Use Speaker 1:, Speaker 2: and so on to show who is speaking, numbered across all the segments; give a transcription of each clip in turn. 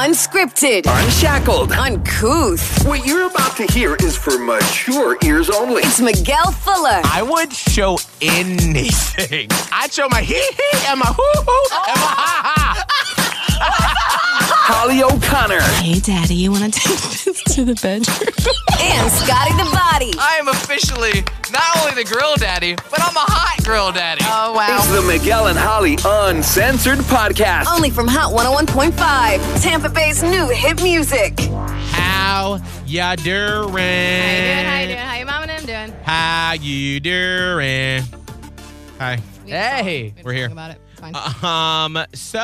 Speaker 1: Unscripted,
Speaker 2: Unshackled.
Speaker 1: uncouth.
Speaker 2: What you're about to hear is for mature ears only.
Speaker 1: It's Miguel Fuller
Speaker 3: I would show anything. I'd show my hee hee and my hoo hoo and my ha ha.
Speaker 2: Holly O'Connor.
Speaker 4: Hey, Daddy, you want to take this to the bedroom?
Speaker 1: and Scotty the Body.
Speaker 5: I am officially not only the grill daddy, but I'm a hot grill daddy.
Speaker 4: Oh, wow.
Speaker 2: It's the Miguel and Holly Uncensored Podcast.
Speaker 1: Only from Hot 101.5, Tampa Bay's new hit music.
Speaker 3: How ya doing?
Speaker 6: How you doing? How you doing? How your mom and them doing?
Speaker 3: How you doing? Hi.
Speaker 6: We had a song.
Speaker 5: Hey,
Speaker 6: We had a
Speaker 3: we're here.
Speaker 6: song About it. Fine.
Speaker 3: Um. So,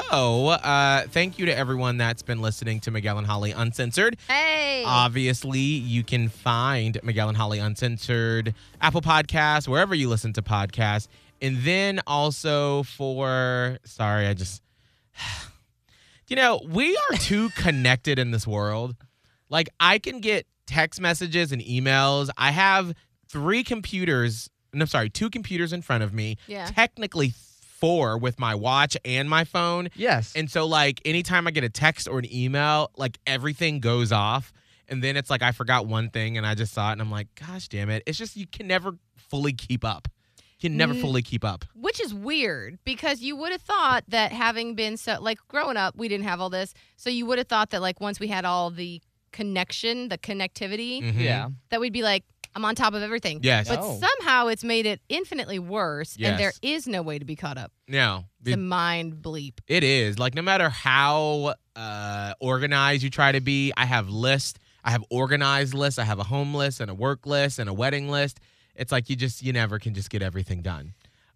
Speaker 3: uh, thank you to everyone that's been listening to Miguel and Holly Uncensored.
Speaker 6: hey.
Speaker 3: Obviously, you can find Miguel and Holly Uncensored, Apple Podcasts, wherever you listen to podcasts. And then also for, sorry, I just, you know, we are too connected in this world. Like, I can get text messages and emails. I have three computers, no, I'm sorry, two computers in front of me.
Speaker 6: Yeah.
Speaker 3: Technically, four with my watch and my phone.
Speaker 5: yes.
Speaker 3: And so, like, anytime I get a text or an email, like everything goes off. And then it's like I forgot one thing and I just saw it and I'm like, gosh damn it. It's just you can never fully keep up. You can never
Speaker 6: Mm.
Speaker 3: fully keep up.
Speaker 6: Which is weird because you would have thought that having been so like growing up, we didn't have all this. So you would have thought that like once we had all the connection, the connectivity,
Speaker 3: Mhm.
Speaker 5: yeah.
Speaker 6: that we'd be like, I'm on top of everything.
Speaker 3: Yes.
Speaker 6: But
Speaker 5: Oh.
Speaker 6: somehow it's made it infinitely worse, and there is no way to be caught up.
Speaker 3: No.
Speaker 6: It's a
Speaker 3: It,
Speaker 6: mind bleep.
Speaker 3: it is. Like, no matter how uh, organized you try to be, I have lists. I have organized lists. I have a home list and a work list and a wedding list. It's like you just, you never can just get everything done.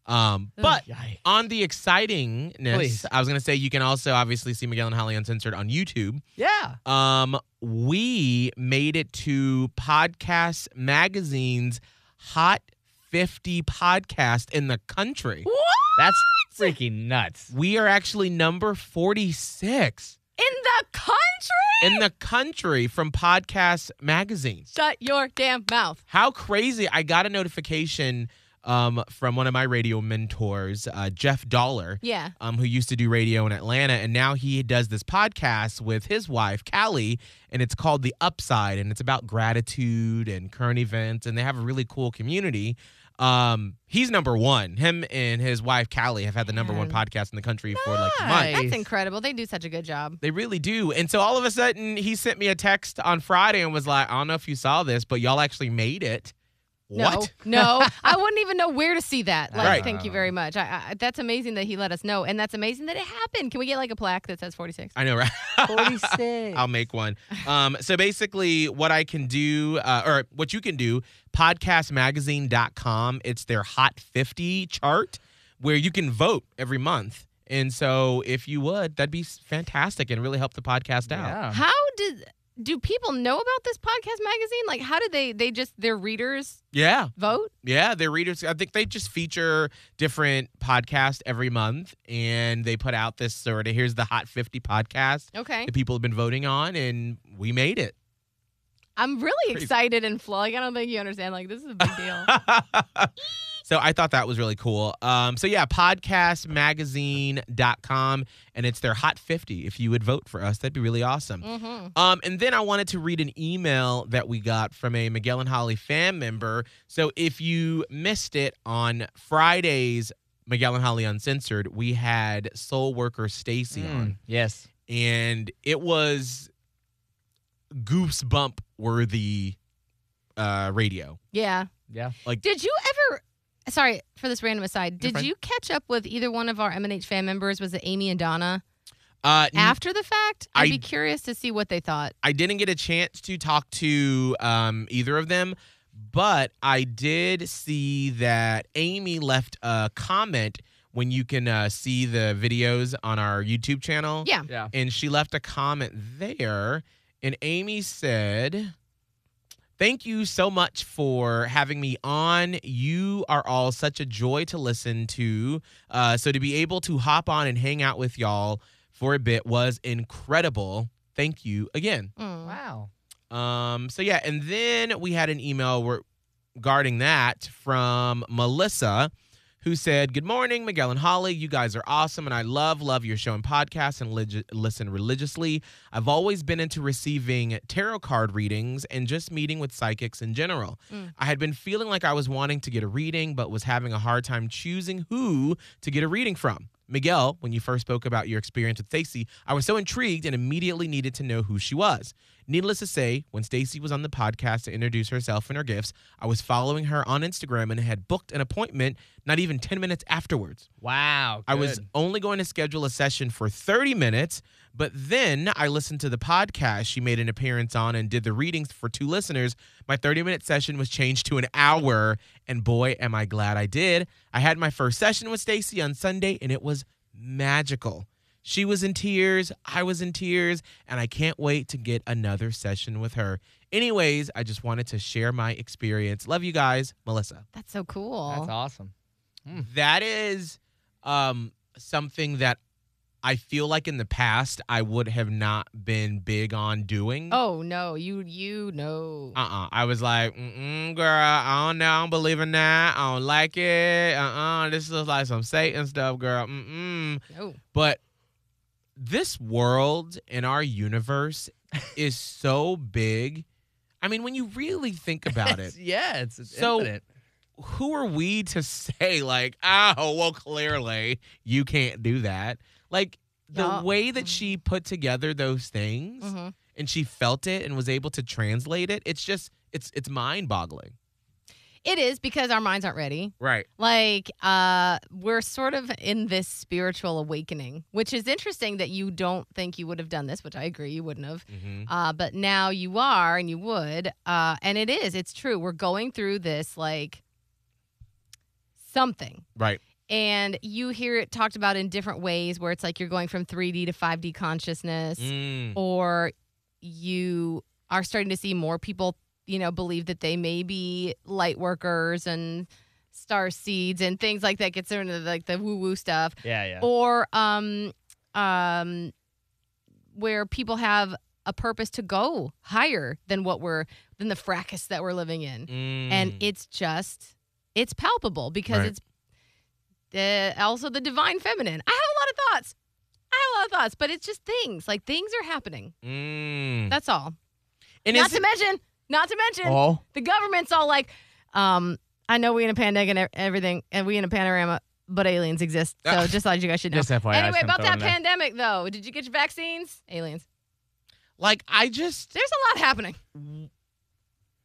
Speaker 3: Um, but on the excitingness,
Speaker 5: Please.
Speaker 3: I was going to say you can also obviously see Miguel and Holly Uncensored on YouTube.
Speaker 5: Yeah.
Speaker 3: Um, we made it to Podcast Magazine's Hot 50 podcast in the country. What?
Speaker 5: That's freaking nuts.
Speaker 3: We are actually number 46
Speaker 6: In the country?
Speaker 3: in the country from Podcast Magazine.
Speaker 6: Shut your damn mouth.
Speaker 3: How crazy. I got a notification um, from one of my radio mentors, uh, Jeff Dauler.
Speaker 6: Yeah.
Speaker 3: um, who used to do radio in Atlanta, and now he does this podcast with his wife, Callie, and it's called The Upside, and it's about gratitude and current events, and they have a really cool community. Um, he's number one. Him and his wife, Callie, have had the number one podcast in the country for like
Speaker 5: Nice.
Speaker 3: months.
Speaker 6: That's incredible. They do such a good job.
Speaker 3: They really do. And so all of a sudden, he sent me a text on Friday and was like, I don't know if you saw this, but y'all actually made it. What?
Speaker 6: No, no. I wouldn't even know where to see that. Like,
Speaker 3: Right.
Speaker 6: thank you very much. I, I, that's amazing that he let us know, and that's amazing that it happened. Can we get like a plaque that says 46?
Speaker 3: I know, right?
Speaker 5: 46.
Speaker 3: I'll make one. Um, so basically, what I can do, uh, or what you can do, podcastmagazine.com, it's their Hot 50 chart where you can vote every month. And so if you would, that'd be fantastic and really help the podcast out.
Speaker 5: Yeah.
Speaker 6: How did do people know about this podcast magazine? Like, how did they? They just their readers
Speaker 3: Yeah.
Speaker 6: vote?
Speaker 3: Yeah. Their readers, I think they just feature different podcasts every month and they put out this sort of here's the Hot 50 podcast
Speaker 6: Okay,
Speaker 3: that people have been voting on, and we made it.
Speaker 6: I'm really
Speaker 3: Crazy.
Speaker 6: excited and fl- like I don't think you understand. Like, this is a big deal.
Speaker 3: so I thought that was really cool. Um, so yeah, podcastmagazine.com and it's their hot 50. If you would vote for us, that'd be really awesome.
Speaker 6: hmm
Speaker 3: Um, and then I wanted to read an email that we got from a Miguel and Holly fan member. So if you missed it on Friday's Miguel and Holly Uncensored, we had soul worker Stacy
Speaker 5: Mm,
Speaker 3: on
Speaker 5: Yes.
Speaker 3: and it was goosebump worthy uh radio.
Speaker 6: Yeah.
Speaker 5: Yeah.
Speaker 3: Like
Speaker 6: Did you ever? Sorry for this random aside. Did you catch up with either one of our MNH fan members? Was it Amy and Donna
Speaker 3: uh
Speaker 6: after the fact? I'd
Speaker 3: I-
Speaker 6: be curious to see what they thought.
Speaker 3: I didn't get a chance to talk to um, either of them, but I did see that Amy left a comment when you can uh, see the videos on our YouTube channel.
Speaker 6: Yeah.
Speaker 5: Yeah.
Speaker 3: And she left a comment there, and Amy said, Thank you so much for having me on. You are all such a joy to listen to. Uh, so to be able to hop on and hang out with y'all for a bit was incredible. Thank you again.
Speaker 6: Mm.
Speaker 5: Wow.
Speaker 3: Um, so yeah, and then we had an email where- regarding that from Melissa, who said, Good morning, Miguel and Holly. You guys are awesome, and I love, love your show and podcast and lig- listen religiously. I've always been into receiving tarot card readings and just meeting with psychics in general. Mm. I had been feeling like I was wanting to get a reading, but was having a hard time choosing who to get a reading from. Miguel, when you first spoke about your experience with Stacy, I was so intrigued and immediately needed to know who she was. Needless to say, when Stacy was on the podcast to introduce herself and her gifts, I was following her on Instagram and had booked an appointment not even 10 minutes afterwards.
Speaker 7: Wow.
Speaker 3: I was
Speaker 7: good.
Speaker 3: only going to schedule a session for 30 minutes, but then I listened to the podcast she made an appearance on and did the readings for two listeners. My 30 minute session was changed to an hour, and boy, am I glad I did. I had my first session with Stacy on Sunday, and it was magical. She was in tears, I was in tears, and I can't wait to get another session with her. Anyways, I just wanted to share my experience. Love you guys, Melissa
Speaker 6: That's so cool.
Speaker 7: That's awesome.
Speaker 3: that is um something that I feel like in the past I would have not been big on doing.
Speaker 6: Oh no, you you know.
Speaker 3: Uh-uh. I was like, mm girl, I don't know, I don't believe in that. I don't like it. Uh-uh. This is like some Satan stuff, girl. Mm-mm.
Speaker 6: no.
Speaker 3: But this world and our universe is so big. I mean, when you really think about it,
Speaker 7: yeah, it's, it's
Speaker 3: So-
Speaker 7: infinite.
Speaker 3: who are we to say like oh well clearly you can't do that like the
Speaker 6: Yeah.
Speaker 3: way that she put together those things
Speaker 6: Mhm.
Speaker 3: and she felt it and was able to translate it it's just it's it's mind-boggling
Speaker 6: It is because our minds aren't ready.
Speaker 3: right
Speaker 6: Like, uh, we're sort of in this spiritual awakening, which is interesting that you don't think you would have done this, which I agree you wouldn't have.
Speaker 3: mm-hmm.
Speaker 6: Uh, but now you are and you would. Uh, and it is, it's true. We're going through this like something.
Speaker 3: right
Speaker 6: And you hear it talked about in different ways where it's like you're going from 3D to 5D consciousness,
Speaker 3: Mm.
Speaker 6: or you are starting to see more people, you know, believe that they may be light workers and star seeds and things like that gets into like the woo woo stuff
Speaker 7: Yeah, yeah.
Speaker 6: or um um where people have a purpose to go higher than what we're than the fracas that we're living in and
Speaker 3: Mm.
Speaker 6: it's just it's palpable because
Speaker 3: Right.
Speaker 6: it's the also the divine feminine i have a lot of thoughts i have a lot of thoughts but it's just things like things are happening
Speaker 3: Mm.
Speaker 6: that's all
Speaker 3: and
Speaker 6: not to
Speaker 3: it-
Speaker 6: mention not to mention
Speaker 7: oh,
Speaker 6: the government's all like, um, I know we in a pandemic and everything, and we in a panorama, but aliens exist. So
Speaker 3: Ah.
Speaker 6: just like you guys should know.
Speaker 7: Just FYI,
Speaker 6: anyway, about that pandemic though, did you get your vaccines? Aliens.
Speaker 3: like i just
Speaker 6: There's a lot happening.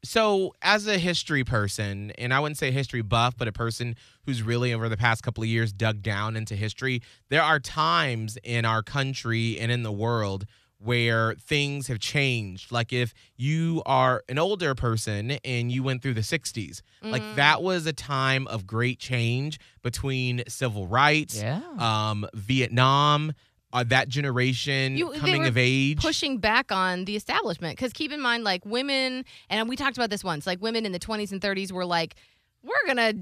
Speaker 3: so as a history person and i wouldn't say history buff but a person who's really over the past couple of years dug down into history there are times in our country and in the world where things have changed like if you are an older person and you went through the 60s like
Speaker 6: Mm.
Speaker 3: that was a time of great change between civil rights
Speaker 7: yeah.
Speaker 3: um vietnam uh, that generation
Speaker 6: You-
Speaker 3: coming of age
Speaker 6: Pushing back on the establishment. Because keep in mind, like women, and we talked about this once, like women in the 20s and 30s were like, we're going to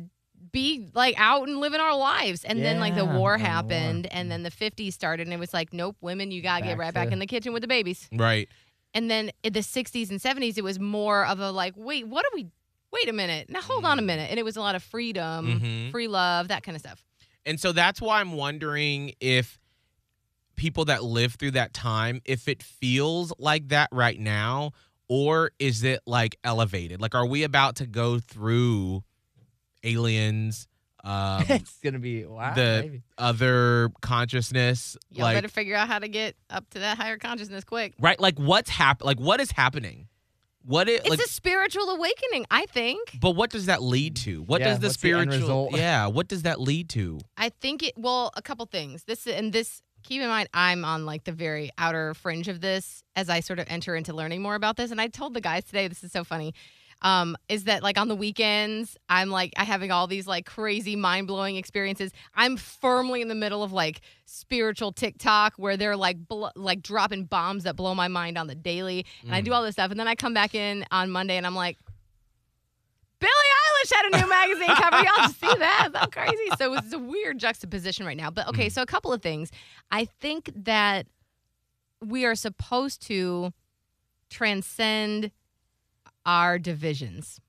Speaker 6: be like out and living our lives. And then like the war
Speaker 7: the war.
Speaker 6: happened, and then the 50s started, and it was like, nope, women, you got to get right back in the kitchen with the babies.
Speaker 3: right
Speaker 6: And then in the 60s and 70s, it was more of a like, wait, what are we? Wait a minute. Now hold on a minute. And it was a lot of freedom,
Speaker 3: Mhm.
Speaker 6: free love, that kind of stuff.
Speaker 3: And so that's why I'm wondering if people that live through that time, if it feels like that right now, or is it like elevated? Like, are we about to go through aliens, um,
Speaker 7: it's gonna be wow.
Speaker 3: the-
Speaker 7: maybe.
Speaker 3: other consciousness?
Speaker 6: Y'all
Speaker 3: like,
Speaker 6: better figure out how to get up to that higher consciousness quick.
Speaker 3: right? Like, what's hap- Like, what is happening? What it
Speaker 6: It's
Speaker 3: like?
Speaker 6: a spiritual awakening, I think.
Speaker 3: but what does that lead to? What
Speaker 7: Yeah,
Speaker 3: does the
Speaker 7: what's the
Speaker 3: spiritual? yeah, what does that lead to?
Speaker 6: I think it. Well, a couple things. This and this. Keep in mind, I'm on like the very outer fringe of this as I sort of enter into learning more about this. And I told the guys today, this is so funny. Um, is that like on the weekends, I'm like I having all these like crazy mind blowing experiences. I'm firmly in the middle of like spiritual TikTok where they're like bl- like dropping bombs that blow my mind on the daily, and I do all this stuff, and then I come back in on Monday and I'm like, Billie Eilish had a new magazine cover. Y'all just see that? that? Is that crazy? So it's a weird juxtaposition right now. But okay, so a couple of things. I think that we are supposed to transcend our divisions.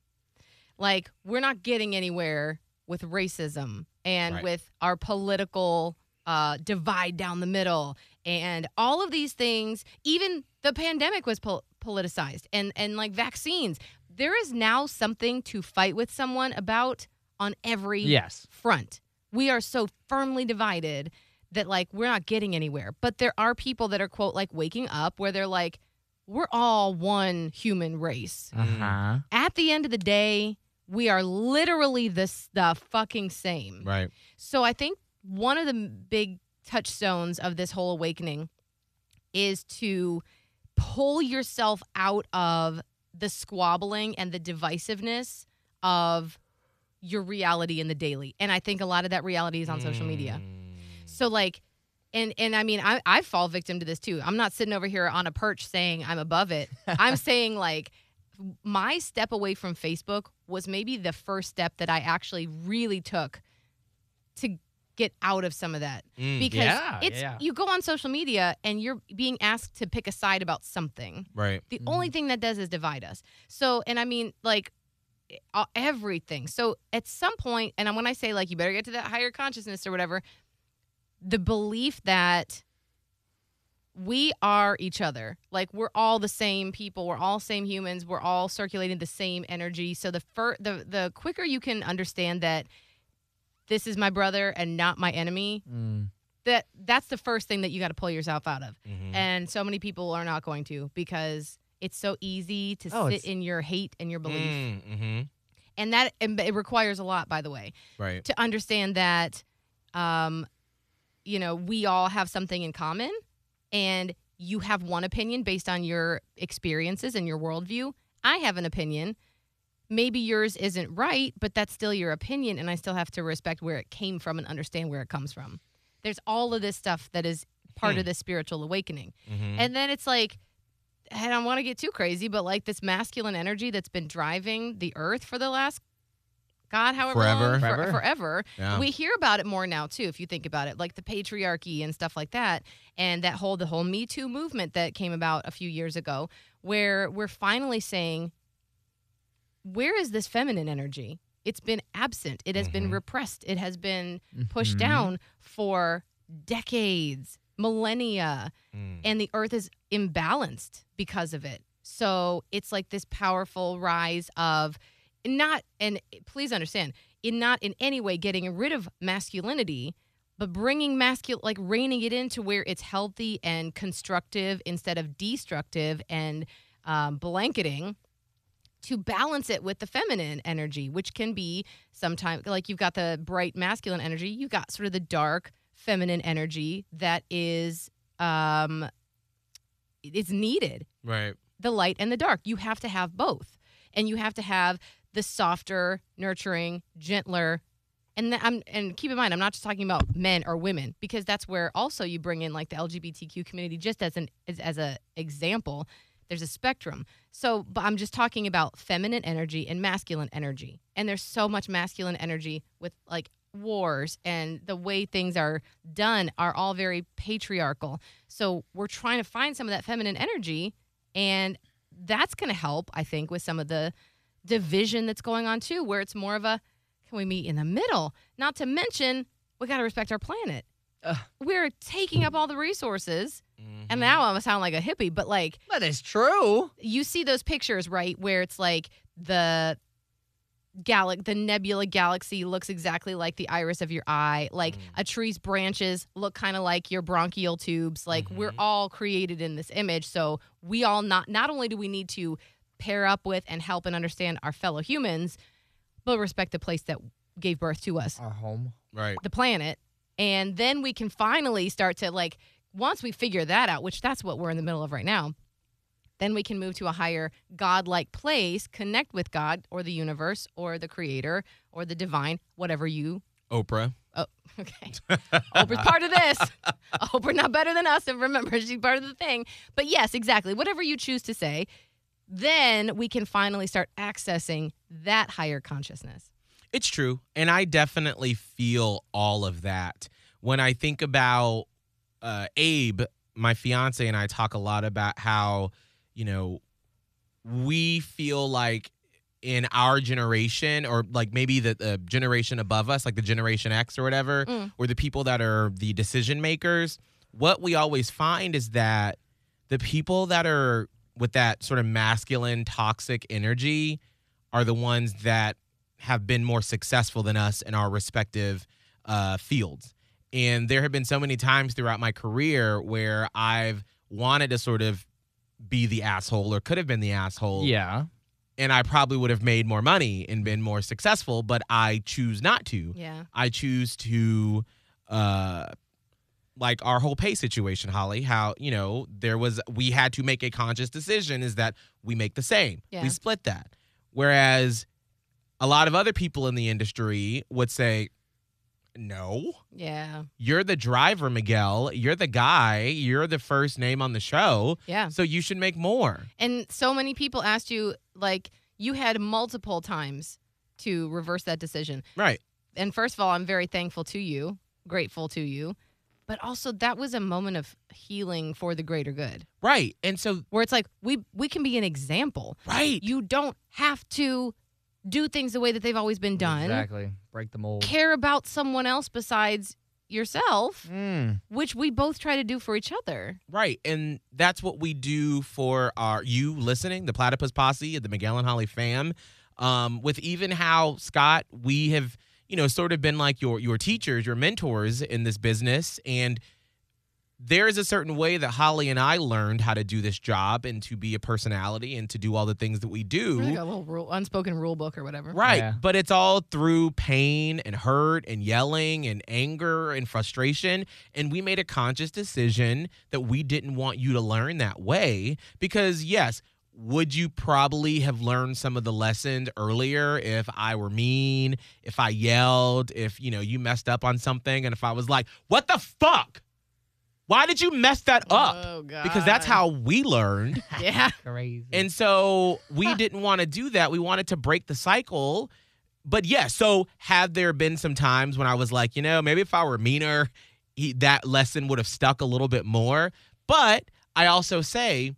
Speaker 6: Like, we're not getting anywhere with racism and
Speaker 3: Right.
Speaker 6: with our political uh, divide down the middle and all of these things even the pandemic was pol- politicized and and like vaccines there is now something to fight with someone about on every
Speaker 7: Yes.
Speaker 6: front we are so firmly divided that like we're not getting anywhere but there are people that are quote like waking up where they're like we're all one human race
Speaker 7: Uh huh.
Speaker 6: at the end of the day we are literally this the fucking same
Speaker 3: Right.
Speaker 6: so I think one of the big touchstones of this whole awakening is to pull yourself out of the squabbling and the divisiveness of your reality in the daily. And I think a lot of that reality is on social media. So like and and I mean I I fall victim to this too. I'm not sitting over here on a perch saying I'm above it. I'm saying like my step away from Facebook was maybe the first step that I actually really took to get out of some of that
Speaker 3: Mm,
Speaker 6: because
Speaker 7: yeah,
Speaker 6: it's
Speaker 7: yeah.
Speaker 6: you go on social media and you're being asked to pick a side about something.
Speaker 3: right.
Speaker 6: The only thing that does is divide us. So, and I mean, like uh, everything. So, at some point, and when I say like you better get to that higher consciousness or whatever, the belief that we are each other. Like we're all the same people. We're all same humans. We're all circulating the same energy. So the fir- the the quicker you can understand that this is my brother and not my enemy,
Speaker 7: Mm.
Speaker 6: that that's the first thing that you got to pull yourself out of.
Speaker 3: Mhm.
Speaker 6: And so many people are not going to because it's so easy to
Speaker 7: Oh,
Speaker 6: sit
Speaker 7: it's-
Speaker 6: in your hate and your belief.
Speaker 3: Mm, mhm.
Speaker 6: And that it requires a lot, by the way,
Speaker 3: Right.
Speaker 6: to understand that um you know, we all have something in common and you have one opinion based on your experiences and your worldview. I have an opinion. Maybe yours isn't right, but that's still your opinion, and I still have to respect where it came from and understand where it comes from. There's all of this stuff that is part of this spiritual awakening.
Speaker 3: Mhm.
Speaker 6: And then it's like, I don't want to get too crazy, but like this masculine energy that's been driving the earth for the last, God, however
Speaker 3: Forever.
Speaker 6: long, for-
Speaker 7: Forever.
Speaker 6: forever.
Speaker 3: Yeah.
Speaker 6: We hear about it more now too, if you think about it, like the patriarchy and stuff like that, and that whole the whole Me Too movement that came about a few years ago, where we're finally saying, where is this feminine energy? It's been absent. It has been
Speaker 3: Mhm.
Speaker 6: repressed. It has been pushed
Speaker 7: Mhm.
Speaker 6: down for decades, millennia
Speaker 3: Mm.
Speaker 6: and the earth is imbalanced because of it. So it's like this powerful rise of not, and please understand, in not in any way getting rid of masculinity, but bringing masculine, like reining it into where it's healthy and constructive instead of destructive and um, blanketing to balance it with the feminine energy, which can be sometimes like you've got the bright masculine energy, you've got sort of the dark feminine energy that is um it's needed.
Speaker 3: Right.
Speaker 6: the light and the dark. You have to have both. And you have to have the softer nurturing gentler and th- I'm and keep in mind I'm not just talking about men or women because that's where also you bring in like the LGBTQ community just as an as, as a example there's a spectrum. So but I'm just talking about feminine energy and masculine energy. And there's so much masculine energy with like wars and the way things are done are all very patriarchal. So we're trying to find some of that feminine energy and that's going to help i think with some of the division that's going on too where it's more of a can we meet in the middle not to mention we got to respect our planet
Speaker 7: Ugh.
Speaker 6: we're taking up all the resources
Speaker 3: Mhm.
Speaker 6: and now i'm gonna sound like a hippie but like
Speaker 7: But it's true.
Speaker 6: you see those pictures right where it's like the galax the nebula galaxy looks exactly like the iris of your eye like a tree's branches look kind of like your bronchial tubes like we're
Speaker 3: Mhm.
Speaker 6: all created in this image so we all not not only do we need to pair up with and help and understand our fellow humans but respect the place that gave birth to us
Speaker 7: Our home.
Speaker 3: Right.
Speaker 6: the planet and then we can finally start to like once we figure that out which that's what we're in the middle of right now then we can move to a higher godlike place connect with god or the universe or the creator or the divine whatever you
Speaker 3: Oprah.
Speaker 6: oh okay oprah's part of this oprah not better than us and remember she's part of the thing but yes exactly whatever you choose to say then we can finally start accessing that higher consciousness
Speaker 3: It's true. And I definitely feel all of that. When I think about uh, Abe, my fiance, and I talk a lot about how, you know, we feel like in our generation or like maybe the, the generation above us like the generation x or whatever or the people that are the decision makers what we always find is that the people that are with that sort of masculine toxic energy are the ones that have been more successful than us in our respective uh, fields and there have been so many times throughout my career where i've wanted to sort of be the asshole or could have been the asshole
Speaker 7: Yeah.
Speaker 3: and I probably would have made more money and been more successful, but I choose not to.
Speaker 6: Yeah.
Speaker 3: I choose to uh like our whole pay situation, Holly, how, you know, there was we had to make a conscious decision is that we make the same.
Speaker 6: Yeah.
Speaker 3: We split that. Whereas a lot of other people in the industry would say, No,
Speaker 6: Yeah.
Speaker 3: you're the driver, Miguel. You're the guy. You're the first name on the show.
Speaker 6: Yeah.
Speaker 3: So you should make more.
Speaker 6: And so many people asked you, like, you had multiple times to reverse that decision.
Speaker 3: Right.
Speaker 6: And first of all, I'm very thankful to you, grateful to you. But also, that was a moment of healing for the greater good,
Speaker 3: Right. And so,
Speaker 6: where it's like we we can be an example.
Speaker 3: right.
Speaker 6: You don't have to do things the way that they've always been done.
Speaker 7: Exactly. Break the mold.
Speaker 6: Care about someone else besides yourself,
Speaker 7: Mm.
Speaker 6: which we both try to do for each other.
Speaker 3: Right. And that's what we do for our you listening, the Platypus Posse, the Miguel and Holly fam. Um, with even how Scott, we have, you know, sort of been like your your teachers, your mentors in this business. And there is a certain way that Holly and I learned how to do this job and to be a personality and to do all the things that we do.
Speaker 6: Like a little rule, unspoken rule book or whatever.
Speaker 3: Right.
Speaker 7: Yeah.
Speaker 3: But it's all through pain and hurt and yelling and anger and frustration. And we made a conscious decision that we didn't want you to learn that way because, yes, would you probably have learned some of the lessons earlier if I were mean, if I yelled, if, you know, you messed up on something and if I was like, what the fuck? Why did you mess that oh, up?
Speaker 6: Oh god.
Speaker 3: Because that's how we learned.
Speaker 6: Yeah.
Speaker 7: Crazy.
Speaker 3: And so we didn't want to do that. We wanted to break the cycle. But yeah, so have there been some times when I was like, you know, maybe if I were meaner, he, that lesson would have stuck a little bit more. But I also say,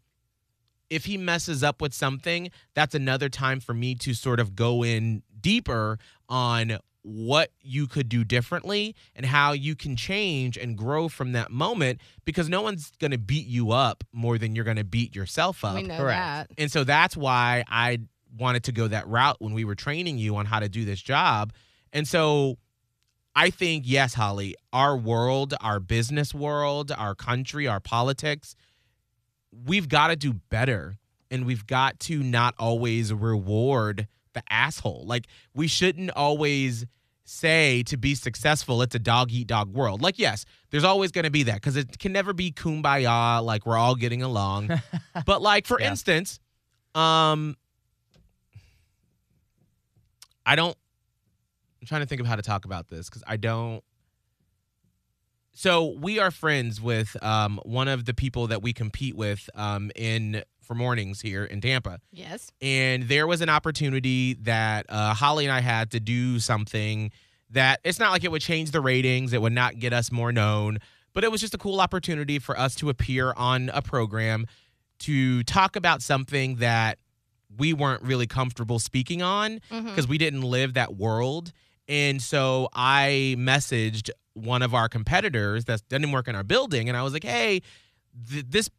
Speaker 3: if he messes up with something, that's another time for me to sort of go in deeper on what you could do differently and how you can change and grow from that moment because no one's going to beat you up more than you're going to beat yourself up.
Speaker 6: we know
Speaker 7: correct.
Speaker 6: that.
Speaker 3: And so that's why I wanted to go that route when we were training you on how to do this job. And so I think, yes, Holly, our world, our business world, our country, our politics, we've got to do better. And we've got to not always reward the asshole. Like, we shouldn't always say to be successful, it's a dog eat dog world. Like, yes, there's always going to be that because it can never be kumbaya, like we're all getting along. but, like, for
Speaker 7: Yeah.
Speaker 3: instance, um, I don't. I'm trying to think of how to talk about this because I don't. So we are friends with um, one of the people that we compete with um, in for mornings here in Tampa,
Speaker 6: Yes.
Speaker 3: and there was an opportunity that uh, Holly and I had to do something that it's not like it would change the ratings, it would not get us more known, but it was just a cool opportunity for us to appear on a program to talk about something that we weren't really comfortable speaking on because we didn't live that world. And so I messaged one of our competitors that doesn't work in our building, and I was like, "Hey, th- this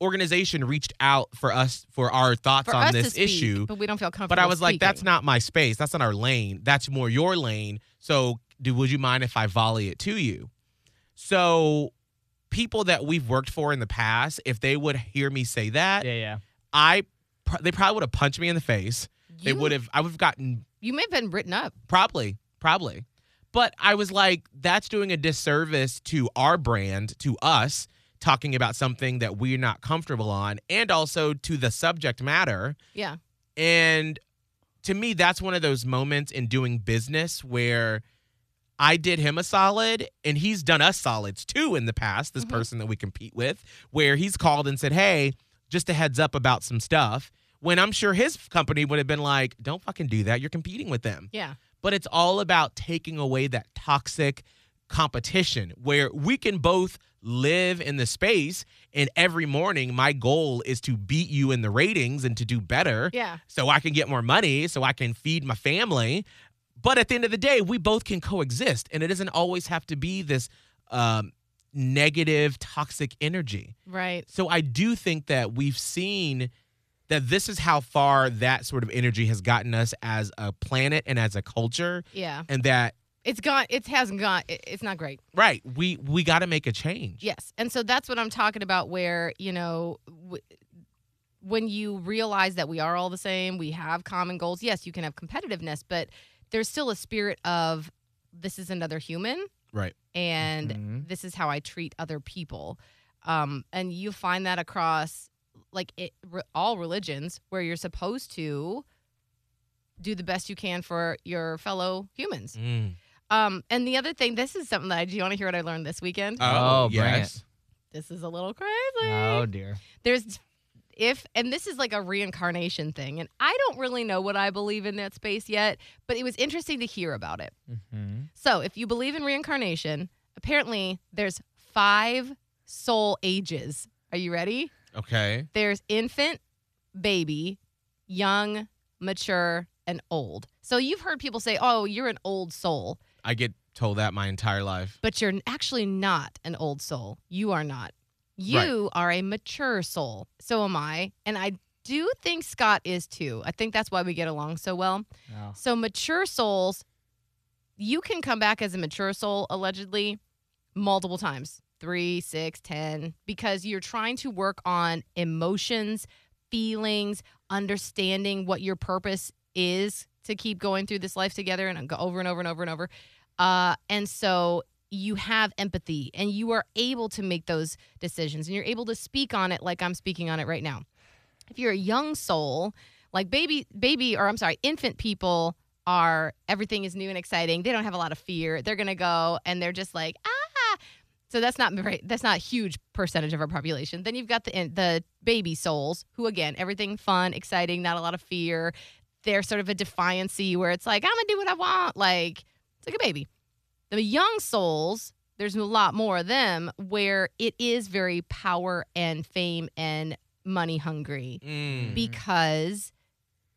Speaker 3: organization reached out for us for our thoughts
Speaker 6: For
Speaker 3: on this
Speaker 6: speak,
Speaker 3: issue."
Speaker 6: but we don't feel comfortable.
Speaker 3: But I was like, "That's not my space. That's not our lane. That's more your lane. So, do would you mind if I volley it to you?" So, people that we've worked for in the past, if they would hear me say that,
Speaker 7: yeah, yeah.
Speaker 3: I pr- they probably would have punched me in the face. They would have. I would have gotten
Speaker 6: You may have been written up.
Speaker 3: Probably, probably. But I was like, that's doing a disservice to our brand, to us, talking about something that we're not comfortable on, and also to the subject matter.
Speaker 6: Yeah.
Speaker 3: And to me, that's one of those moments in doing business where I did him a solid and he's done us solids too in the past, this
Speaker 6: Mhm.
Speaker 3: person that we compete with, where he's called and said, Hey, just a heads up about some stuff. When I'm sure his company would have been like, Don't fucking do that. You're competing with them
Speaker 6: Yeah.
Speaker 3: but it's all about taking away that toxic competition where we can both live in the space and every morning my goal is to beat you in the ratings and to do better
Speaker 6: Yeah.
Speaker 3: so I can get more money, so I can feed my family. But at the end of the day, we both can coexist, and it doesn't always have to be this um, negative, toxic energy.
Speaker 6: Right.
Speaker 3: So I do think that we've seen that this is how far that sort of energy has gotten us as a planet and as a culture,
Speaker 6: Yeah.
Speaker 3: and that
Speaker 6: It's gone. It hasn't gone. it- It's not great.
Speaker 3: right, we we got to make a change.
Speaker 6: Yes. And so that's what I'm talking about where, you know, w- when you realize that we are all the same, we have common goals. Yes, you can have competitiveness, but there's still a spirit of this is another human
Speaker 3: Right.
Speaker 6: and
Speaker 7: Mhm.
Speaker 6: this is how I treat other people. Um, and you find that across like it, re, all religions where you're supposed to do the best you can for your fellow humans.
Speaker 3: Mm.
Speaker 6: Um, and the other thing, this is something that I do you want to hear what I learned this weekend?
Speaker 7: Oh, bring it.
Speaker 3: yes.
Speaker 6: this is a little crazy.
Speaker 7: Oh dear.
Speaker 6: There's if and this is like a reincarnation thing, and I don't really know what I believe in that space yet, but it was interesting to hear about it.
Speaker 7: hmm
Speaker 6: So, if you believe in reincarnation, apparently there's five soul ages. Are you ready?
Speaker 3: Okay.
Speaker 6: There's infant, baby, young, mature, and old. So you've heard people say, "Oh, you're an old soul."
Speaker 3: I get told that my entire life.
Speaker 6: but you're actually not an old soul. You are not. You are a mature soul. So am I. And I do think Scott is too. I think that's why we get along so well.
Speaker 7: Oh.
Speaker 6: So, mature souls, you can come back as a mature soul, allegedly, multiple times three, six, ten, because you're trying to work on emotions, feelings, understanding what your purpose is to keep going through this life together and over and over and over and over. Uh, and so you have empathy and you are able to make those decisions and you're able to speak on it like I'm speaking on it right now. If you're a young soul, like baby, baby, or I'm sorry, infant people are everything is new and exciting. They don't have a lot of fear. They're gonna go and they're just like ah. So that's not very, that's not a huge percentage of our population. Then you've got the the baby souls who again everything fun, exciting, not a lot of fear. They're sort of a defiancy where it's like I'm gonna do what I want. Like it's like a baby. The young souls, there's a lot more of them where it is very power and fame and money hungry
Speaker 3: Mm.
Speaker 6: because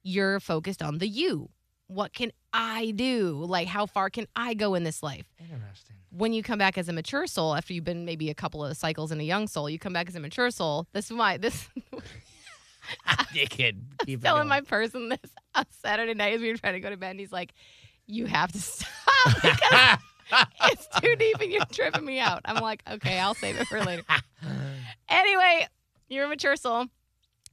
Speaker 6: you're focused on the you. What can I do? Like, how far can I go in this life?
Speaker 7: Interesting.
Speaker 6: When you come back as a mature soul, after you've been maybe a couple of cycles in a young soul, you come back as a mature soul. This is why this
Speaker 7: you kid. Keep
Speaker 6: telling my person this on Saturday night as we were trying to go to bed. And he's like, "You have to stop because it's too deep and you're tripping me out." I'm like, "Okay, I'll save it for later." anyway, you're a mature soul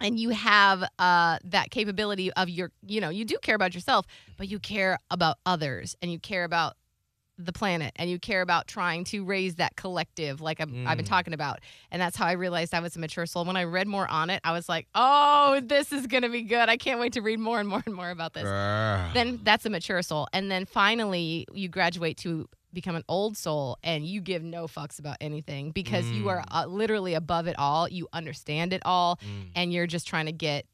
Speaker 6: and you have uh, that capability of your, you know, you do care about yourself, but you care about others and you care about the planet and you care about trying to raise that collective like I've, I've been
Speaker 3: Mm.
Speaker 6: talking about and that's how i realized i was a mature soul when i read more on it i was like oh this is going to be good i can't wait to read more and more and more about this then that's a mature soul. And then finally, you graduate to become an old soul and you give no fucks about anything because you are uh, literally above it all. You understand it all
Speaker 3: Mm.
Speaker 6: and you're just trying to get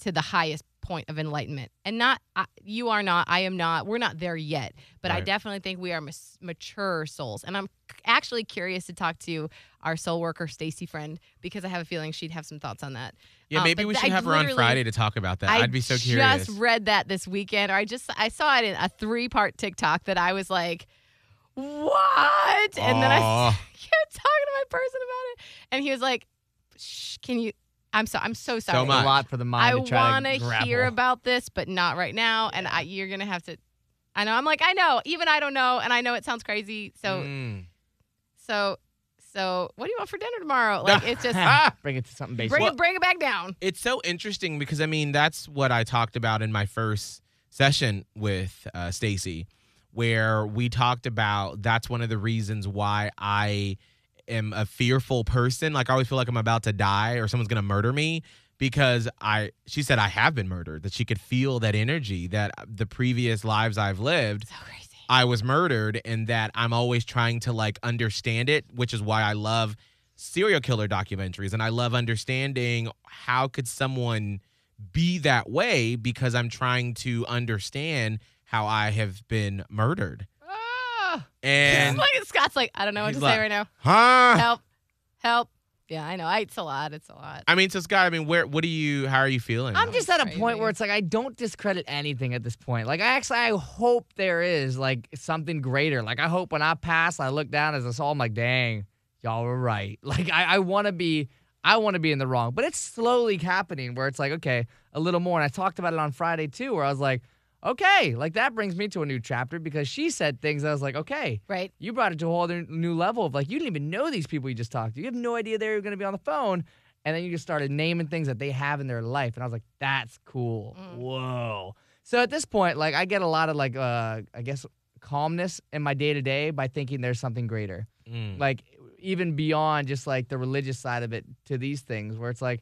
Speaker 6: to the highest point of enlightenment. And not, I you are not, I am not, we're not there yet. But I definitely think we are mas- mature souls. And I'm actually curious to talk to our soul worker, Stacy friend, because I have a feeling she'd have some thoughts on that.
Speaker 3: Yeah,
Speaker 6: Um,
Speaker 3: maybe we
Speaker 6: th-
Speaker 3: should
Speaker 6: I
Speaker 3: have her on Friday to talk about that.
Speaker 6: I
Speaker 3: I'd be so curious.
Speaker 6: I just read that this weekend, or I just I saw it in a three part TikTok that I was like, "What?" And then I kept talking to my person about it, and he was like, Shh, "Can you?" I'm so I'm so sorry.
Speaker 3: So much.
Speaker 7: a lot for the
Speaker 6: I
Speaker 7: mind to try
Speaker 6: want
Speaker 7: to
Speaker 6: to
Speaker 7: grapple.
Speaker 6: hear about this, but not right now. And I, you're gonna have to. I know. I'm like, I know. Even I don't know, and I know it sounds crazy. So
Speaker 3: Mm.
Speaker 6: so so, what do you want for dinner tomorrow? Like, it's just
Speaker 3: Ah!
Speaker 7: Bring it to something basic.
Speaker 6: bring it bring it back down.
Speaker 3: It's so interesting because I mean that's what I talked about in my first session with uh, Stacy, where we talked about that's one of the reasons why I am a fearful person. Like I always feel like I'm about to die or someone's gonna murder me because I. She said I have been murdered. That she could feel that energy that the previous lives I've lived.
Speaker 6: So.
Speaker 3: I was murdered and that I'm always trying to like understand it, which is why I love serial killer documentaries and I love understanding how could someone be that way because I'm trying to understand how I have been murdered. And
Speaker 6: Look Scott's like, I don't know what
Speaker 3: He's
Speaker 6: to
Speaker 3: like-
Speaker 6: say right now.
Speaker 3: huh?
Speaker 6: Help, help. Yeah, I know. I, it's a lot. It's a lot.
Speaker 3: I mean, so Scott, I mean, where? What do you? How are you feeling?
Speaker 7: I'm just at a point where it's like I don't discredit anything at this point. Like I actually I hope there is like something greater. Like I hope when I pass, I look down as I saw, I'm like, dang, y'all were right. Like I, I want to be, I want to be in the wrong, but it's slowly happening where it's like, okay, a little more. And I talked about it on Friday too, where I was like, okay, like that brings me to a new chapter because she said things I was like, okay,
Speaker 6: Right.
Speaker 7: you brought it to a whole other new level of like you didn't even know these people you just talked to. You have no idea they were going to be on the phone, and then you just started naming things that they have in their life, and I was like, that's cool. Whoa. So at this point, like I get a lot of like uh I guess calmness in my day to day by thinking there's something greater,
Speaker 3: Mm.
Speaker 7: like even beyond just like the religious side of it to these things where it's like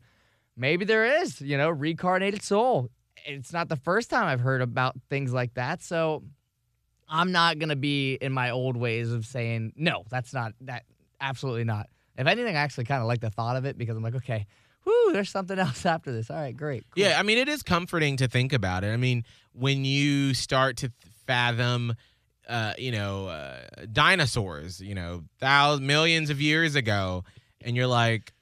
Speaker 7: maybe there is you know reincarnated soul. It's not the first time I've heard about things like that, so I'm not gonna be in my old ways of saying no. That's not that. Absolutely not. If anything, I actually kind of like the thought of it because I'm like, okay, whoo, there's something else after this. All right, great. cool.
Speaker 3: Yeah, I mean, it is comforting to think about it. I mean, when you start to fathom, uh, you know, uh, dinosaurs, you know, thousands, millions of years ago, and you're like,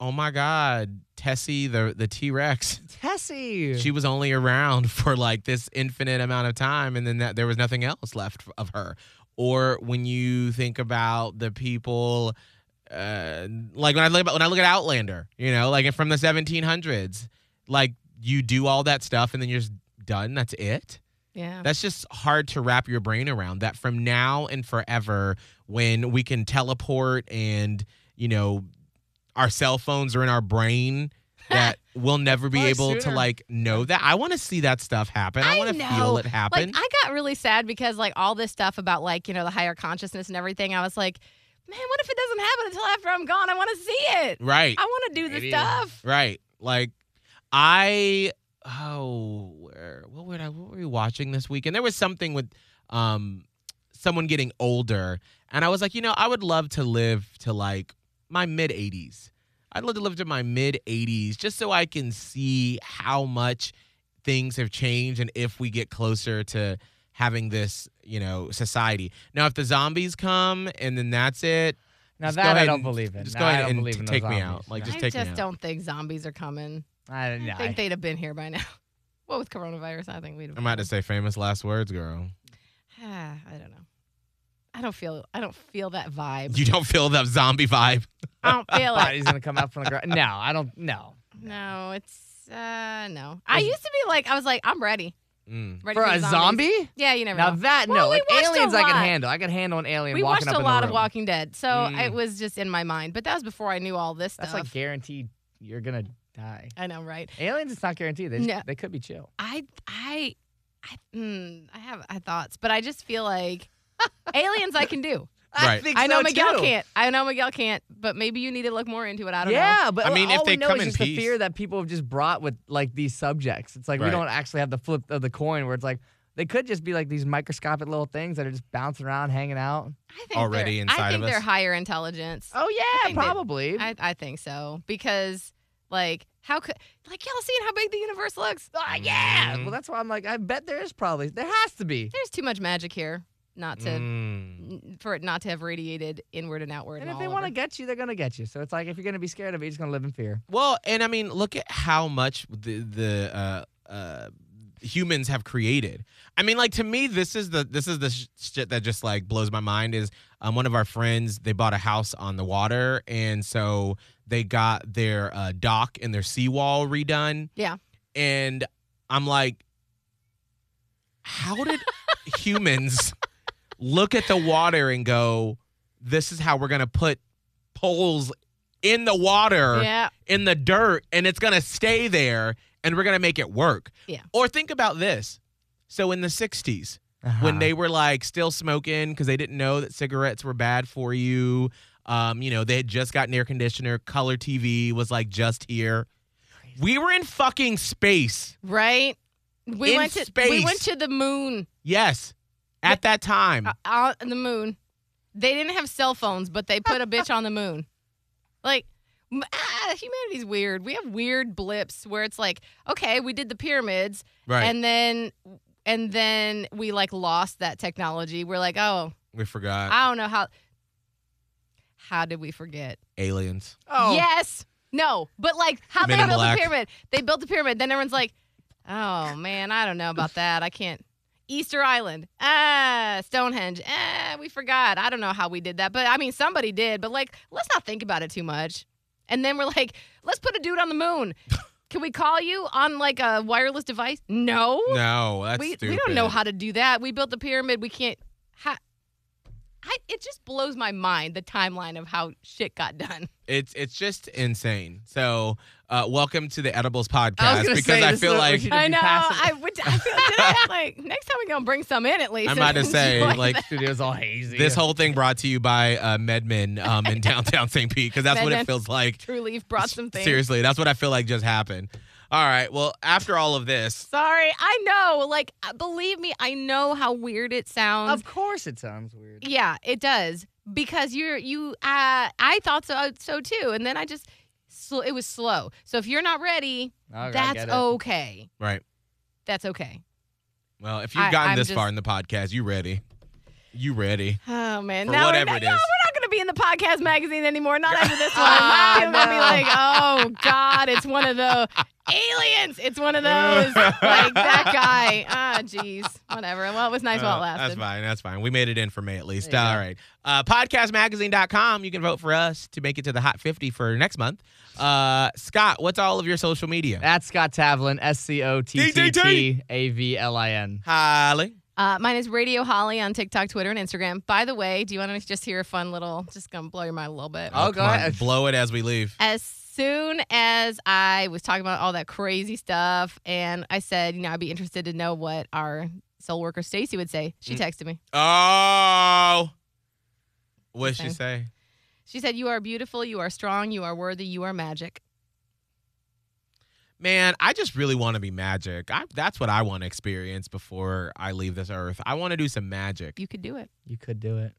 Speaker 3: oh my God, Tessie, the the T Rex.
Speaker 7: Tessie.
Speaker 3: She was only around for like this infinite amount of time, and then that, there was nothing else left of her. Or when you think about the people, uh, like when I look about when I look at Outlander, you know, like from the 1700s, like you do all that stuff and then you're just done. That's it.
Speaker 6: Yeah.
Speaker 3: That's just hard to wrap your brain around. That from now and forever, when we can teleport and you know our cell phones are in our brain, that we'll never be able to
Speaker 7: sooner.
Speaker 3: like know that. I want to see that stuff happen. I, want to
Speaker 6: know.
Speaker 3: feel it happen.
Speaker 6: Like I got really sad because like all this stuff about like you know the higher consciousness and everything. I was like, man, what if it doesn't happen until after I'm gone? I want to see it.
Speaker 3: right.
Speaker 6: I want to do the
Speaker 7: Maybe.
Speaker 6: stuff.
Speaker 3: Right. Like I oh where what were I what were we watching this week? And there was something with um someone getting older and I was like, you know, I would love to live to like my mid 80s. I'd love to live to my mid 80s just so I can see how much things have changed and if we get closer to having this, you know, society. Now if the zombies come and then that's it,
Speaker 7: now
Speaker 3: just go
Speaker 7: that I don't
Speaker 3: and-
Speaker 7: believe in.
Speaker 3: just
Speaker 7: No,
Speaker 3: go
Speaker 7: I
Speaker 3: ahead
Speaker 7: don't
Speaker 3: and
Speaker 7: believe
Speaker 3: t-
Speaker 7: in
Speaker 3: take
Speaker 7: those
Speaker 3: me out. Like just
Speaker 6: I
Speaker 3: take
Speaker 6: just
Speaker 3: me out.
Speaker 6: don't think zombies are coming.
Speaker 7: I, don't-
Speaker 6: I think they'd have been here by now. Well, with coronavirus, I think we'd have.
Speaker 3: I'm about to say famous last words, girl.
Speaker 6: I don't know. I don't feel. I don't feel that vibe.
Speaker 3: You don't feel that zombie vibe.
Speaker 6: I don't feel it.
Speaker 7: body's gonna come out from the ground. No, I don't. No.
Speaker 6: No, it's uh no. I used to be like, I was like, I'm ready.
Speaker 3: Mm.
Speaker 6: Ready
Speaker 7: For
Speaker 6: for,
Speaker 7: a
Speaker 6: zombies.
Speaker 7: zombie?
Speaker 6: Yeah, you never
Speaker 7: Now
Speaker 6: know.
Speaker 7: that
Speaker 6: Well,
Speaker 7: no,
Speaker 6: we
Speaker 7: like
Speaker 6: watched a
Speaker 7: aliens, I can
Speaker 6: lot.
Speaker 7: handle. I can handle an alien
Speaker 6: we
Speaker 7: walking
Speaker 6: watched
Speaker 7: up
Speaker 6: a
Speaker 7: in
Speaker 6: lot of
Speaker 7: room.
Speaker 6: Walking Dead, so
Speaker 3: Mm.
Speaker 6: it was just in my mind. But that was before I knew all this stuff.
Speaker 7: That's
Speaker 6: stuff.
Speaker 7: like guaranteed you're gonna die.
Speaker 6: I know, right?
Speaker 7: Aliens, it's not guaranteed. They, just-
Speaker 6: No.
Speaker 7: they could be chill.
Speaker 6: I, I, I, mm, I have I have thoughts, but I just feel like aliens I can do.
Speaker 3: Right.
Speaker 7: think
Speaker 6: I know
Speaker 7: so,
Speaker 6: Miguel
Speaker 7: too.
Speaker 6: can't. I know Miguel can't. But maybe you need to look more into it. I don't know.
Speaker 7: yeah, but
Speaker 3: I mean, if
Speaker 7: all
Speaker 3: they
Speaker 7: we know
Speaker 3: come
Speaker 7: is
Speaker 3: in
Speaker 7: just
Speaker 3: peace.
Speaker 7: the fear that people have just brought with like these subjects. It's like
Speaker 3: Right.
Speaker 7: we don't actually have the flip of the coin where it's like they could just be like these microscopic little things that are just bouncing around, hanging out.
Speaker 6: I think
Speaker 3: Already
Speaker 6: they're-
Speaker 3: inside
Speaker 6: I think
Speaker 3: of
Speaker 6: they're higher intelligence.
Speaker 7: Oh yeah,
Speaker 6: think they-
Speaker 7: probably.
Speaker 6: I, I think so because like how could like y'all seen how big the universe looks?
Speaker 7: Ah, yeah.
Speaker 3: Mhm.
Speaker 7: Well, that's why I'm like, I bet there is probably there has to be.
Speaker 6: There's too much magic here not to
Speaker 3: Mm.
Speaker 6: for it not to have radiated inward and outward.
Speaker 7: And
Speaker 6: And,
Speaker 7: if they want to get you, they're gonna get you. So it's like if you're gonna be scared of it, you're just gonna live in fear.
Speaker 3: Well, and I mean, look at how much the the uh, uh, humans have created. I mean, like to me, this is the this is the sh- shit that just like blows my mind. Is um, one of our friends they bought a house on the water, and so they got their uh, dock and their seawall redone.
Speaker 6: Yeah.
Speaker 3: and I'm like, how did humans look at the water and go, "This is how we're gonna put poles in the water."
Speaker 6: yeah,
Speaker 3: in the dirt and it's going to stay there and we're going to make it work.
Speaker 6: Yeah.
Speaker 3: Or think about this. So in the 60s,
Speaker 7: Uh-huh.
Speaker 3: when they were like still smoking because they didn't know that cigarettes were bad for you, um, you know, they had just gotten air conditioner, color TV was like just here. We were in fucking space.
Speaker 6: right. We
Speaker 3: In
Speaker 6: went to
Speaker 3: space.
Speaker 6: we went to the moon.
Speaker 3: Yes. At that time.
Speaker 6: Uh, on the moon. They didn't have cell phones, but they put a bitch on the moon. Like, ah, humanity's weird. We have weird blips where it's like, okay, we did the pyramids,
Speaker 3: right.
Speaker 6: and then and then we like lost that technology. We're like, oh,
Speaker 3: We forgot
Speaker 6: I don't know how. How did we forget?
Speaker 3: aliens.
Speaker 7: Oh,
Speaker 6: Yes. No, but like how
Speaker 3: Men
Speaker 6: they
Speaker 3: in
Speaker 6: built
Speaker 3: Black.
Speaker 6: the pyramid. They built the pyramid. Then everyone's like, "Oh man, I don't know about that. I can't." Easter Island, ah, Stonehenge, ah, we forgot. I don't know how we did that, but I mean somebody did. But like, let's not think about it too much. And then we're like, let's put a dude on the moon. Can we call you on like a wireless device? No,
Speaker 3: No, that's
Speaker 6: we
Speaker 3: stupid.
Speaker 6: we don't know how to do that. We built the pyramid. We can't. I, it just blows my mind the timeline of how shit got done.
Speaker 3: It's it's just insane. So, uh, welcome to the Edibles podcast
Speaker 7: gonna
Speaker 3: because
Speaker 7: say,
Speaker 3: I feel
Speaker 7: is what we
Speaker 3: like
Speaker 6: I know. I would. I feel today, like next time we're gonna bring some in at least.
Speaker 3: I'm about to say, like,
Speaker 6: that.
Speaker 7: Studio's all hazy.
Speaker 3: this whole thing brought to you by uh, MedMen um, in downtown St. Pete because that's what it feels like.
Speaker 6: Trulieve brought some things.
Speaker 3: Seriously, that's what I feel like just happened. All right. Well, after all of this,
Speaker 6: Sorry, I know. Like, uh, believe me, I know how weird it sounds.
Speaker 7: Of course, it sounds weird.
Speaker 6: Yeah, it does because you're you. Uh, I thought so so too, and then I just sl- it was slow. So if you're not ready,
Speaker 7: Okay,
Speaker 6: that's okay.
Speaker 3: right.
Speaker 6: That's okay.
Speaker 3: Well, if you've
Speaker 6: I-
Speaker 3: gotten
Speaker 6: I'm
Speaker 3: this
Speaker 6: just-
Speaker 3: far in the podcast, you ready? You ready?
Speaker 6: Oh man,
Speaker 3: For
Speaker 6: now
Speaker 3: whatever
Speaker 6: we're,
Speaker 3: it
Speaker 6: no, we're not going to be in the podcast magazine anymore. Not after this one. People gonna be like, oh god, it's one of those aliens. It's one of those like that guy. Ah, jeez, whatever. Well, it was nice while it
Speaker 3: Uh,
Speaker 6: lasted.
Speaker 3: That's fine. That's fine. We made it in for May at least.
Speaker 7: There you
Speaker 3: All
Speaker 7: go.
Speaker 3: right. Uh, podcastmagazine.com. You can vote for us to make it to the Hot 50 for next month. Uh, Scott, what's all of your social media?
Speaker 7: That's Scott Tavlin, S C O T T T A V L I N.
Speaker 3: Holly.
Speaker 6: Uh, mine is Radio Holly on TikTok, Twitter, and Instagram. By the way, do you want to just hear a fun little? Just gonna blow your mind a little bit.
Speaker 7: Oh, go
Speaker 3: come on.
Speaker 7: ahead.
Speaker 3: Blow it as we leave.
Speaker 6: as soon as I was talking about all that crazy stuff, and I said, you know, I'd be interested to know what our soul worker Stacy would say. She
Speaker 3: Mm.
Speaker 6: texted me.
Speaker 3: Oh. What did she say?
Speaker 6: She said, "You are beautiful. You are strong. You are worthy. You are magic."
Speaker 3: Man, I just really want to be magic. I, that's what I want to experience before I leave this earth. I want to do some magic.
Speaker 6: You could do it.
Speaker 7: You could do it.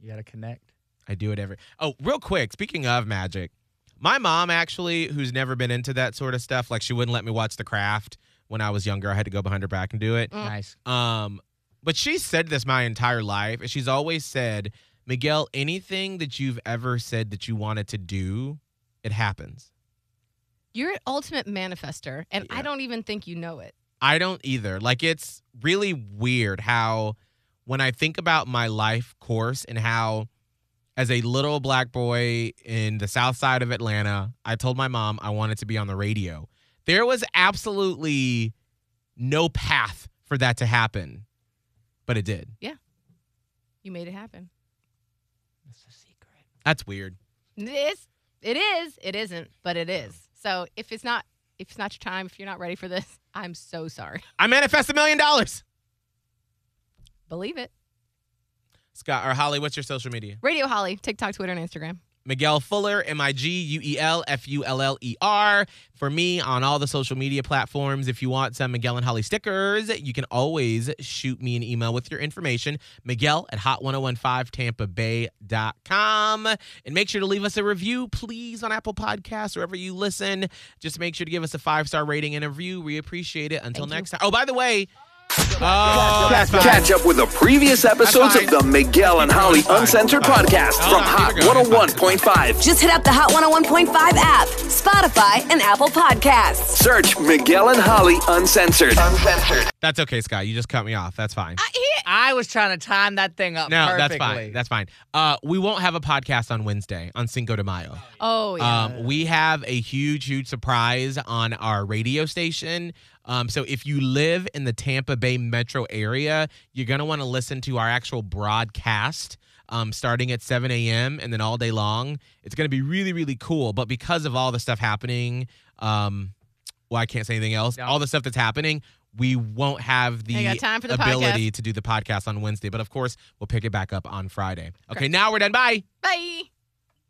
Speaker 7: You got to connect.
Speaker 3: I do it every. Oh, real quick. Speaking of magic, my mom actually, who's never been into that sort of stuff, like she wouldn't let me watch The Craft when I was younger. I had to go behind her back and do it.
Speaker 6: Mm.
Speaker 7: Nice.
Speaker 3: Um, but she said this my entire life, and she's always said, Miguel, anything that you've ever said that you wanted to do, it happens.
Speaker 6: You're an ultimate manifester, and I don't even think you know it.
Speaker 3: I don't either. Like it's really weird how when I think about my life course and how as a little black boy in the south side of Atlanta, I told my mom I wanted to be on the radio. There was absolutely no path for that to happen, but it did. Yeah.
Speaker 6: You made it happen.
Speaker 7: That's a secret.
Speaker 3: That's weird.
Speaker 6: It is. It is. It isn't, but it is. So if it's not, if it's not your time, if you're not ready for this, I'm so sorry.
Speaker 3: I manifest a million dollars.
Speaker 6: Believe it.
Speaker 3: Scott or Holly, what's your social media?
Speaker 6: Radio Holly, TikTok, Twitter, and Instagram.
Speaker 3: Miguel Fuller, M I G U E L F U L L E R. For me on all the social media platforms. If you want some Miguel and Holly stickers, you can always shoot me an email with your information, Miguel at hot1015tampabay.com. And make sure to leave us a review, please, on Apple Podcasts, wherever you listen. Just make sure to give us a five star rating and a review. We appreciate it. Until
Speaker 6: Thank you.
Speaker 3: next time. Oh, by the way, oh, that's.
Speaker 2: Catch up with the previous episodes of the Miguel and Holly Uncensored podcast
Speaker 3: Hold
Speaker 2: from Hot
Speaker 3: keep it going.
Speaker 2: 101.5.
Speaker 1: Just hit up the Hot 101.5 app, Spotify, and Apple Podcasts.
Speaker 2: Search Miguel and Holly Uncensored. Uncensored.
Speaker 3: That's okay, Scott. You just cut me off. That's fine.
Speaker 7: I was trying to time that thing up
Speaker 3: No,
Speaker 7: perfectly.
Speaker 3: that's fine. That's fine. Uh, we won't have a podcast on Wednesday on Cinco de Mayo.
Speaker 6: Oh yeah.
Speaker 3: Um, we have a huge, huge surprise on our radio station. Um, so if you live in the Tampa Bay metro area, you're gonna want to listen to our actual broadcast. Um, starting at 7 a.m. and then all day long. It's going to be really, really cool. But because of all the stuff happening, um, well, I can't say anything else.
Speaker 7: Yeah.
Speaker 3: All the stuff that's happening, we won't have the,
Speaker 6: time for the
Speaker 3: ability to do the podcast on Wednesday. But of course, we'll pick it back up on Friday. Okay, now we're done. Bye.
Speaker 6: Bye.